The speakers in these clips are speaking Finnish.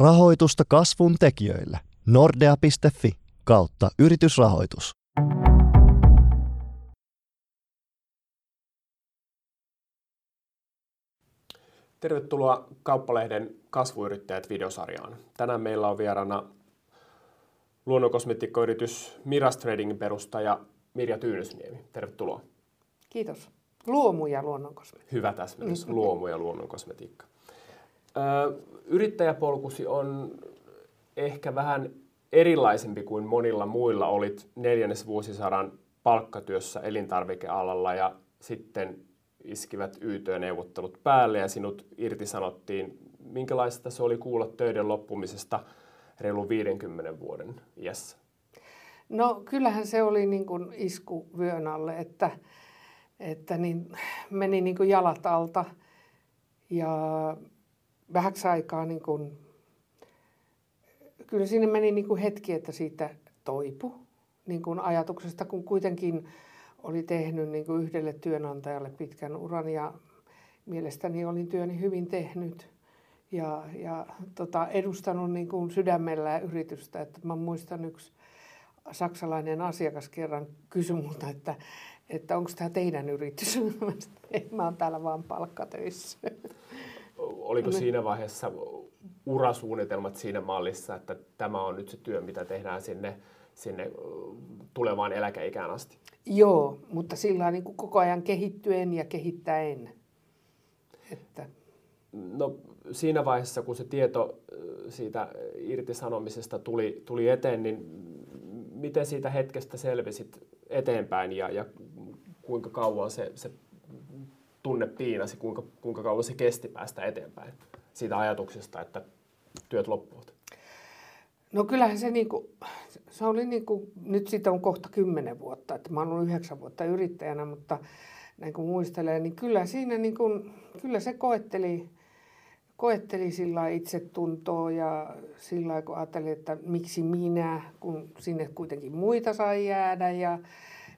Rahoitusta kasvun tekijöille. Nordea.fi kautta yritysrahoitus. Tervetuloa Kauppalehden kasvuyrittäjät videosarjaan. Tänään meillä on vieraana luonnonkosmetiikkoyritys Miras Tradingin perustaja Mirja Tyynysniemi. Tervetuloa. Kiitos. Luomu ja luonnonkosmetiikka. Hyvä täsmennys. Luomu ja luonnonkosmetiikka. Yrittäjäpolkusi on ehkä vähän erilaisempi kuin monilla muilla. Olit neljännes vuosisadan palkkatyössä elintarvikealalla ja sitten iskivät YT-neuvottelut päälle ja sinut irtisanottiin. Minkälaista se oli kuulla töiden loppumisesta reilun 50 vuoden iässä? No kyllähän se oli niin kuin isku vyön alle, että, että niin, meni niin kuin jalat alta ja vähäksi aikaa niin kuin, kyllä sinne meni niin kuin hetki, että siitä toipu niin kuin ajatuksesta, kun kuitenkin oli tehnyt niin kuin yhdelle työnantajalle pitkän uran ja mielestäni olin työni hyvin tehnyt ja, ja tota, edustanut niin kuin sydämellä yritystä. Että mä muistan yksi saksalainen asiakas kerran kysyi multa, että, että onko tämä teidän yritys? mä oon täällä vaan palkkatöissä. Oliko no. siinä vaiheessa urasuunnitelmat siinä mallissa, että tämä on nyt se työ, mitä tehdään sinne, sinne tulevaan eläkeikään asti? Joo, mutta sillä niin kuin koko ajan kehittyen ja kehittäen. Että... No siinä vaiheessa, kun se tieto siitä irtisanomisesta tuli, tuli eteen, niin miten siitä hetkestä selvisit eteenpäin ja, ja kuinka kauan se, se tunne piinasi, kuinka, kuinka kauan se kesti päästä eteenpäin siitä ajatuksesta, että työt loppuvat? No kyllähän se, niinku, se oli niinku, nyt siitä on kohta kymmenen vuotta, että mä oon ollut yhdeksän vuotta yrittäjänä, mutta näin kun muistelee, niin kyllä siinä niinku, kyllä se koetteli, koetteli sillä itsetuntoa ja sillä kun ajattelin, että miksi minä, kun sinne kuitenkin muita sai jäädä ja,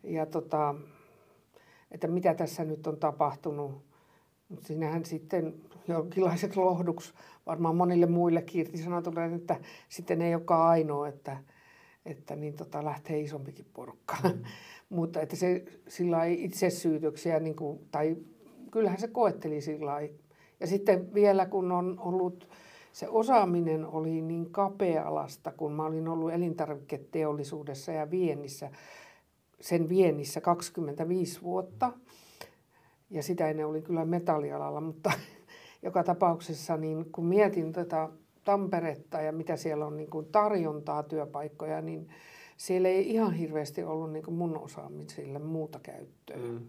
ja tota, että mitä tässä nyt on tapahtunut. Mutta siinähän sitten jonkinlaiset lohduksi varmaan monille muille irtisanotuille, että sitten ei olekaan ainoa, että, että niin tota, lähtee isompikin porukka. Mm. Mutta että se sillä itsesyytöksiä, niin kuin, tai kyllähän se koetteli sillä Ja sitten vielä kun on ollut, se osaaminen oli niin kapea-alasta, kun mä olin ollut elintarviketeollisuudessa ja viennissä, sen viennissä 25 vuotta. Ja sitä ennen oli kyllä metallialalla, mutta joka tapauksessa niin kun mietin tätä Tamperetta ja mitä siellä on niin kuin tarjontaa työpaikkoja, niin siellä ei ihan hirveästi ollut niin kuin mun osaamisille muuta käyttöä. Mm.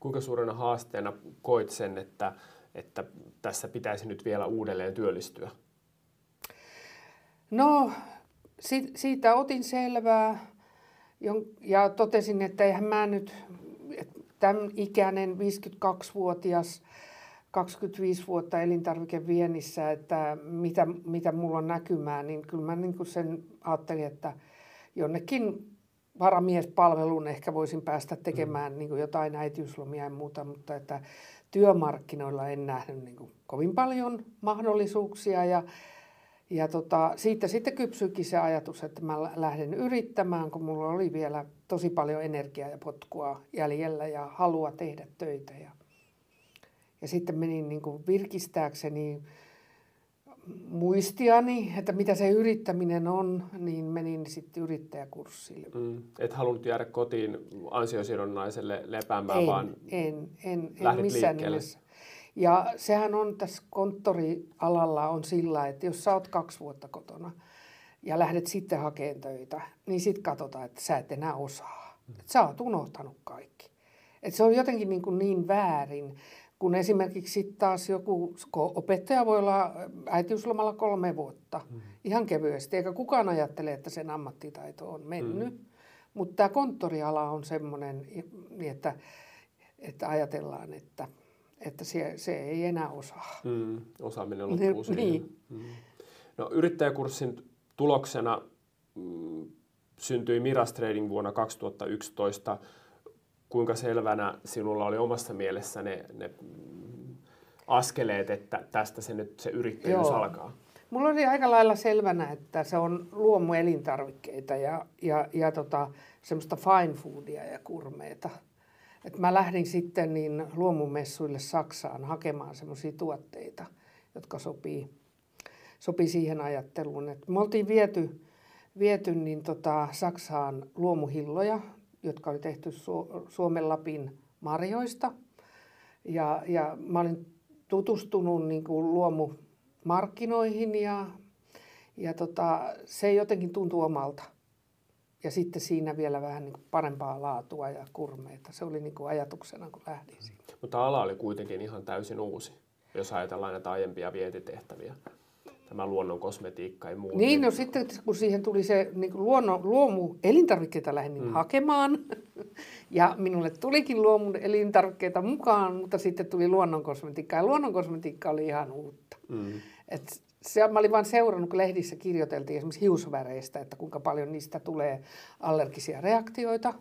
Kuinka suurena haasteena koit sen, että, että tässä pitäisi nyt vielä uudelleen työllistyä? No, siitä otin selvää ja totesin, että eihän mä nyt, tämän ikäinen 52-vuotias, 25 vuotta elintarvikeviennissä, että mitä, mitä mulla on näkymään, niin kyllä mä niin sen ajattelin, että jonnekin varamiespalveluun ehkä voisin päästä tekemään mm. niin jotain äitiyslomia ja muuta, mutta että työmarkkinoilla en nähnyt niin kovin paljon mahdollisuuksia ja ja tota, siitä sitten kypsyikin se ajatus, että mä lähden yrittämään, kun mulla oli vielä tosi paljon energiaa ja potkua jäljellä ja halua tehdä töitä. Ja, ja sitten menin niin kuin virkistääkseni muistiani, että mitä se yrittäminen on, niin menin sitten yrittäjäkurssille. Mm. Et halunnut jäädä kotiin ansiosidonnaiselle lepäämään, en, vaan en, en, en missään nimessä. Ja sehän on tässä konttorialalla on sillä, että jos sä oot kaksi vuotta kotona ja lähdet sitten hakemaan töitä, niin sitten katsotaan, että sä et enää osaa. Että sä oot unohtanut kaikki. Että se on jotenkin niin, kuin niin väärin, kun esimerkiksi sitten taas joku opettaja voi olla äitiyslomalla kolme vuotta mm. ihan kevyesti, eikä kukaan ajattele, että sen ammattitaito on mennyt. Mm. Mutta tämä konttoriala on semmoinen, niin että, että ajatellaan, että – että se, se ei enää osaa. Mm, osaaminen loppuu siihen. Niin. Mm. No, yrittäjäkurssin tuloksena mm, syntyi Miras Trading vuonna 2011. Kuinka selvänä sinulla oli omassa mielessä ne, ne askeleet, että tästä se nyt se yrittäjyys Joo. alkaa? mulla oli aika lailla selvänä, että se on luomuelintarvikkeita ja, ja, ja tota, semmoista fine foodia ja kurmeita. Et mä lähdin sitten niin luomumessuille Saksaan hakemaan semmoisia tuotteita, jotka sopii, sopii siihen ajatteluun. Et me oltiin viety, viety niin tota Saksaan luomuhilloja, jotka oli tehty Su- Suomen Lapin marjoista. Ja, ja mä olin tutustunut niin kuin luomumarkkinoihin ja, ja tota, se jotenkin tuntui omalta. Ja sitten siinä vielä vähän niin parempaa laatua ja kurmeita. Se oli niin kuin ajatuksena, kun lähdin siitä. Mutta ala oli kuitenkin ihan täysin uusi, jos ajatellaan näitä aiempia vientitehtäviä. Tämä luonnon kosmetiikka ja muu. Niin, no sitten kun siihen tuli se niin kuin luonnon, luomu elintarvikkeita lähdin mm. hakemaan. Ja minulle tulikin luomun elintarvikkeita mukaan, mutta sitten tuli luonnon kosmetiikka. Ja luonnon kosmetiikka oli ihan uutta. Mm. Et se, mä olin vain seurannut, kun lehdissä kirjoiteltiin esimerkiksi hiusväreistä, että kuinka paljon niistä tulee allergisia reaktioita.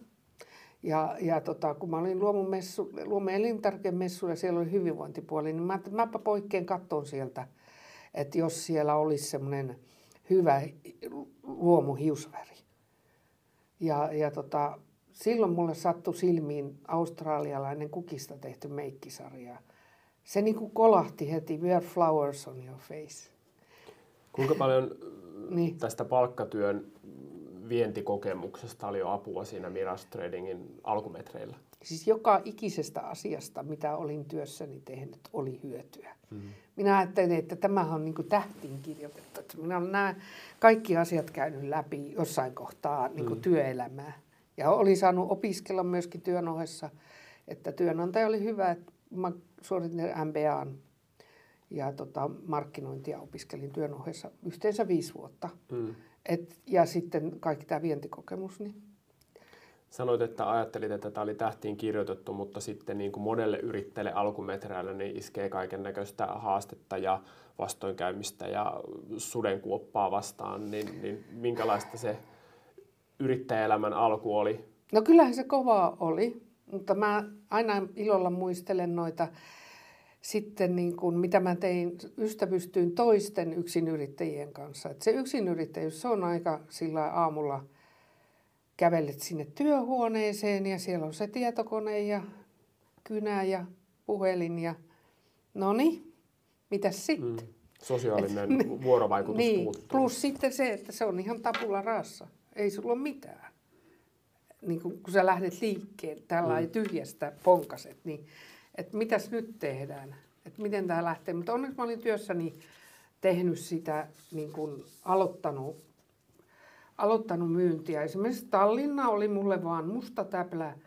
Ja, ja tota, kun mä olin luomumessu, elintarvikemessu ja siellä oli hyvinvointipuoli, niin mä mäpä poikkeen kattoon sieltä, että jos siellä olisi semmoinen hyvä luomuhiusväri. Ja, ja tota, silloin mulle sattui silmiin australialainen kukista tehty meikkisarja. Se niin kuin kolahti heti, wear flowers on your face. Kuinka paljon niin. tästä palkkatyön vientikokemuksesta oli jo apua siinä Miras Tradingin alkumetreillä? Siis joka ikisestä asiasta, mitä olin työssäni tehnyt, oli hyötyä. Mm-hmm. Minä ajattelin, että tämä on niin tähtiin kirjoitettu. Että minä olen nämä kaikki asiat käynyt läpi jossain kohtaa niin kuin mm. työelämää. Ja olin saanut opiskella myöskin työn ohessa, että työnantaja oli hyvä, että mä suoritin MBAn ja tota, markkinointia opiskelin työn ohessa yhteensä viisi vuotta. Mm. Et, ja sitten kaikki tämä vientikokemus. Niin. Sanoit, että ajattelit, että tämä oli tähtiin kirjoitettu, mutta sitten niin kuin monelle yrittäjälle alkumetreillä niin iskee kaiken näköistä haastetta ja vastoinkäymistä ja sudenkuoppaa vastaan, niin, niin minkälaista se yrittäjäelämän alku oli? No kyllähän se kovaa oli, mutta mä aina ilolla muistelen noita sitten niin kuin, mitä mä tein, ystävystyin toisten yksinyrittäjien kanssa. Et se yksinyrittäjyys, se on aika sillä aamulla kävelet sinne työhuoneeseen ja siellä on se tietokone ja kynä ja puhelin ja no niin, mitäs sitten? Mm. Sosiaalinen Et, vuorovaikutus niin, puuttuu. Plus sitten se, että se on ihan tapula raassa ei sulla ole mitään. Niin kun, kun sä lähdet liikkeelle, tällä mm. tyhjästä ponkaset, niin että mitäs nyt tehdään, että miten tämä lähtee. Mutta onneksi mä olin työssäni tehnyt sitä, niin kun aloittanut, aloittanut myyntiä. Esimerkiksi Tallinna oli mulle vaan musta täplä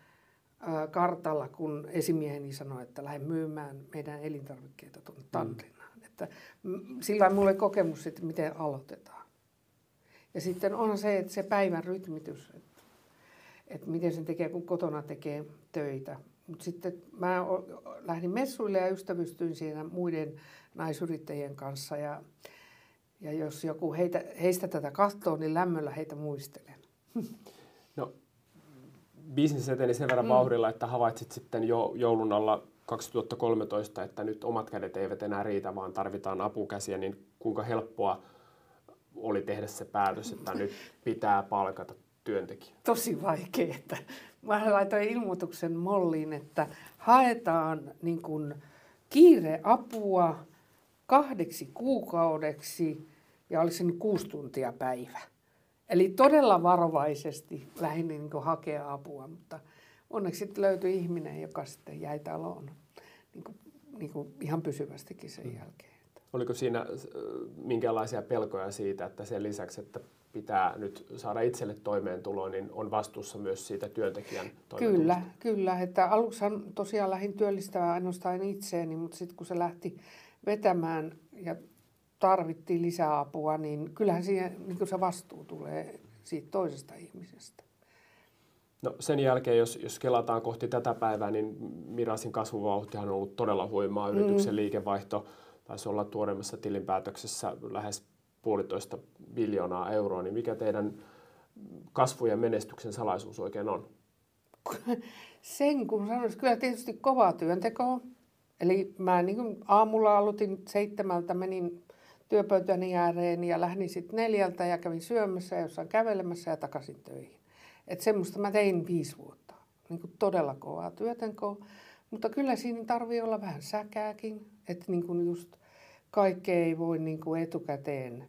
kartalla, kun esimieheni sanoi, että lähden myymään meidän elintarvikkeita tuonne Tallinnaan. Mm. Että sillä mulla oli kokemus, että miten aloitetaan. Ja sitten on se, että se päivän rytmitys, että, että miten sen tekee, kun kotona tekee töitä. Mutta sitten mä lähdin messuille ja ystävystyin siinä muiden naisyrittäjien kanssa. Ja, ja jos joku heitä, heistä tätä katsoo, niin lämmöllä heitä muistelen. No, bisnes eteni sen verran mm. vauhdilla, että havaitsit sitten jo joulun alla 2013, että nyt omat kädet eivät enää riitä, vaan tarvitaan apukäsiä, niin kuinka helppoa oli tehdä se päätös, että nyt pitää palkata työntekijä? Tosi vaikea. Että mä laitoin ilmoituksen molliin, että haetaan niin kuin kiireapua kahdeksi kuukaudeksi ja olisi se kuusi tuntia päivä. Eli todella varovaisesti lähdin niin kuin hakea apua, mutta onneksi sitten löytyi ihminen, joka sitten jäi taloon niin kuin, niin kuin ihan pysyvästikin sen mm. jälkeen. Oliko siinä äh, minkälaisia pelkoja siitä, että sen lisäksi, että pitää nyt saada itselle toimeentuloa, niin on vastuussa myös siitä työntekijän Kyllä, kyllä. Että aluksi tosiaan lähdin työllistämään ainoastaan itseäni, mutta sitten kun se lähti vetämään ja tarvittiin lisää apua, niin kyllähän siihen niin se vastuu tulee siitä toisesta ihmisestä. No sen jälkeen, jos, jos kelataan kohti tätä päivää, niin Mirasin kasvuvauhtihan on ollut todella huimaa. Yrityksen mm. liikevaihto taisi olla tuoreimmassa tilinpäätöksessä lähes puolitoista biljoonaa euroa, niin mikä teidän kasvu- ja menestyksen salaisuus oikein on? Sen kun sanoisi, kyllä tietysti kovaa työntekoa. Eli mä niin kuin aamulla aloitin seitsemältä, menin työpöytäni ääreen ja lähdin sitten neljältä ja kävin syömässä ja jossain kävelemässä ja takaisin töihin. Et semmoista mä tein viisi vuotta. Niin kuin todella kovaa työtenkoa. Mutta kyllä siinä tarvii olla vähän säkääkin. Että niin kuin just kaikkea ei voi niin kuin etukäteen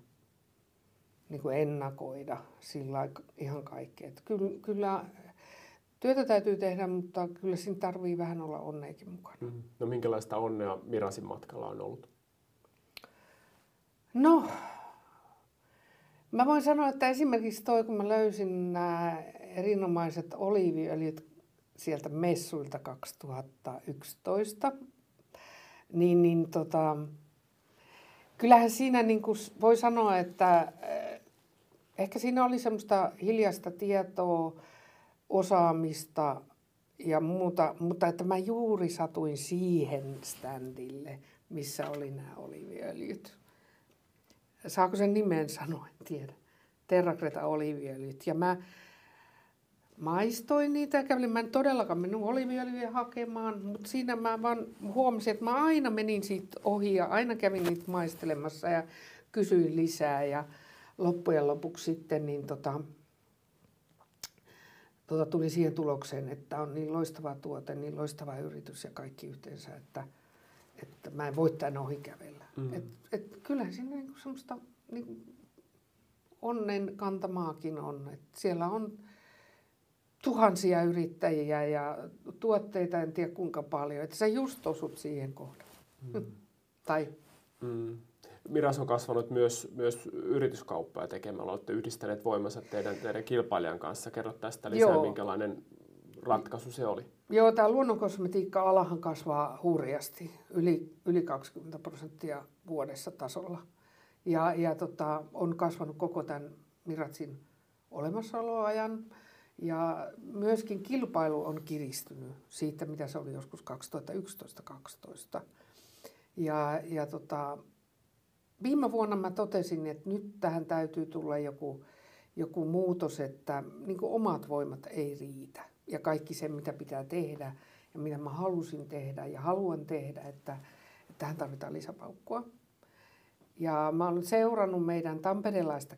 niin kuin ennakoida sillä ihan kaikkea. Että kyllä, kyllä työtä täytyy tehdä, mutta kyllä siinä tarvii vähän olla onneekin mukana. Mm. No minkälaista onnea Mirasin matkalla on ollut? No, mä voin sanoa, että esimerkiksi toi, kun mä löysin nämä erinomaiset oliiviöljyt sieltä messuilta 2011, niin, niin tota, kyllähän siinä niin kuin voi sanoa, että ehkä siinä oli semmoista hiljaista tietoa, osaamista ja muuta, mutta että mä juuri satuin siihen standille, missä oli nämä oliviöljyt. Saako sen nimen sanoa, en tiedä. Terrakreta oliviöljyt. Ja mä maistoin niitä ja kävelin. Mä en todellakaan mennyt oliviöljyjä hakemaan, mutta siinä mä vaan huomasin, että mä aina menin siitä ohi ja aina kävin niitä maistelemassa ja kysyin lisää. Ja loppujen lopuksi sitten niin tota, tota tuli siihen tulokseen, että on niin loistava tuote, niin loistava yritys ja kaikki yhteensä, että, että mä en voi tämän ohi kävellä. Mm. Et, et kyllähän siinä niinku semmoista niin onnen kantamaakin on. Et siellä on tuhansia yrittäjiä ja tuotteita en tiedä kuinka paljon. Että sä just osut siihen kohtaan. Mm. tai... Mm. Miras on kasvanut myös, myös yrityskauppaa tekemällä. Olette yhdistäneet voimansa teidän, teidän kilpailijan kanssa. Kerro tästä lisää, Joo. minkälainen ratkaisu se oli. Joo, tämä luonnonkosmetiikka-alahan kasvaa hurjasti, yli, yli 20 prosenttia vuodessa tasolla. Ja, ja tota, on kasvanut koko tämän Miratsin olemassaoloajan. Ja myöskin kilpailu on kiristynyt siitä, mitä se oli joskus 2011-2012. Ja, ja tota, viime vuonna mä totesin, että nyt tähän täytyy tulla joku, joku muutos, että niin omat voimat ei riitä. Ja kaikki se, mitä pitää tehdä ja mitä mä halusin tehdä ja haluan tehdä, että, että tähän tarvitaan lisäpaukkua. Ja mä olen seurannut meidän tamperelaista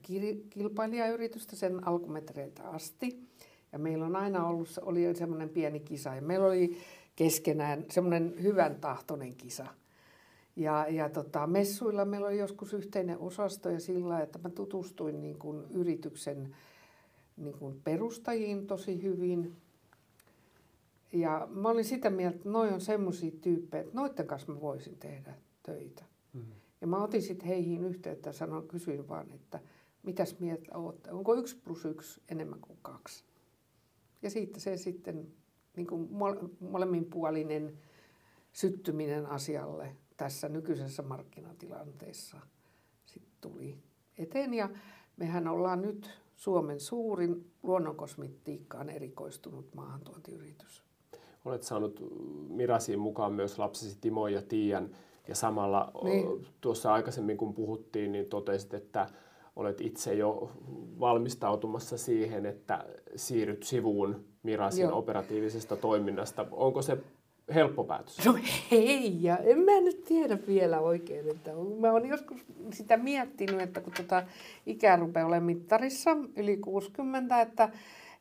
kilpailijayritystä sen alkumetreiltä asti. Ja meillä on aina ollut, oli semmoinen pieni kisa ja meillä oli keskenään semmoinen hyvän tahtoinen kisa. Ja, ja tota, messuilla meillä oli joskus yhteinen osasto ja sillä, että mä tutustuin niin kuin yrityksen niin kuin perustajiin tosi hyvin. Ja mä olin sitä mieltä, että noi on semmoisia tyyppejä, että noiden kanssa mä voisin tehdä töitä. Mm-hmm. Ja mä otin sitten heihin yhteyttä ja sanoin, kysyin vaan, että mitäs mieltä olette? Onko yksi plus yksi enemmän kuin kaksi? Ja siitä se sitten niin kuin molemminpuolinen syttyminen asialle tässä nykyisessä markkinatilanteessa sitten tuli eteen. Ja mehän ollaan nyt Suomen suurin luonnonkosmetiikkaan erikoistunut maahantuontiyritys. Olet saanut Mirasiin mukaan myös lapsesi Timo ja Tiian ja samalla niin. tuossa aikaisemmin kun puhuttiin, niin totesit, että olet itse jo valmistautumassa siihen, että siirryt sivuun Mirasin Joo. operatiivisesta toiminnasta. Onko se helppo päätös? No ei, ja en mä nyt tiedä vielä oikein. Että mä oon joskus sitä miettinyt, että kun tota ikä rupeaa olemaan mittarissa yli 60, että,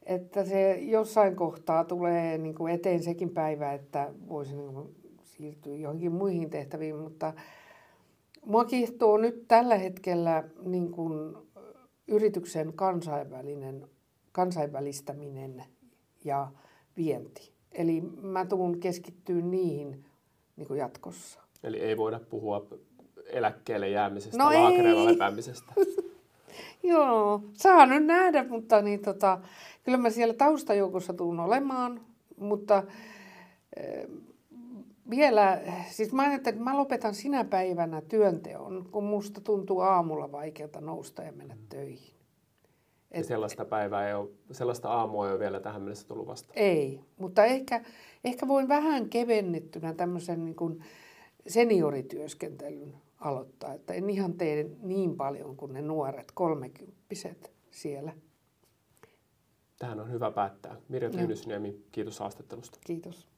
että se jossain kohtaa tulee niin kuin eteen sekin päivä, että voisi niin kuin siirtyä johonkin muihin tehtäviin, mutta mua kiehtoo nyt tällä hetkellä niin kuin yrityksen kansainvälinen, kansainvälistäminen ja vienti. Eli mä tuun keskittyä niihin niin kuin jatkossa. Eli ei voida puhua eläkkeelle jäämisestä, no laakereilla lepäämisestä. Joo, saa nyt nähdä, mutta niin tota, kyllä mä siellä taustajoukossa tuun olemaan, mutta äh, vielä, siis mä ajattelin, että mä lopetan sinä päivänä työnteon, kun musta tuntuu aamulla vaikealta nousta ja mennä töihin. Et, ja sellaista päivää ei ole, sellaista aamua ei ole vielä tähän mennessä tullut vasta. Ei, mutta ehkä, ehkä voin vähän kevennettynä tämmöisen niin kuin seniorityöskentelyn aloittaa. Että en ihan tee niin paljon kuin ne nuoret kolmekymppiset siellä. Tähän on hyvä päättää. Mirja Tyynysniemi, kiitos haastattelusta. Kiitos.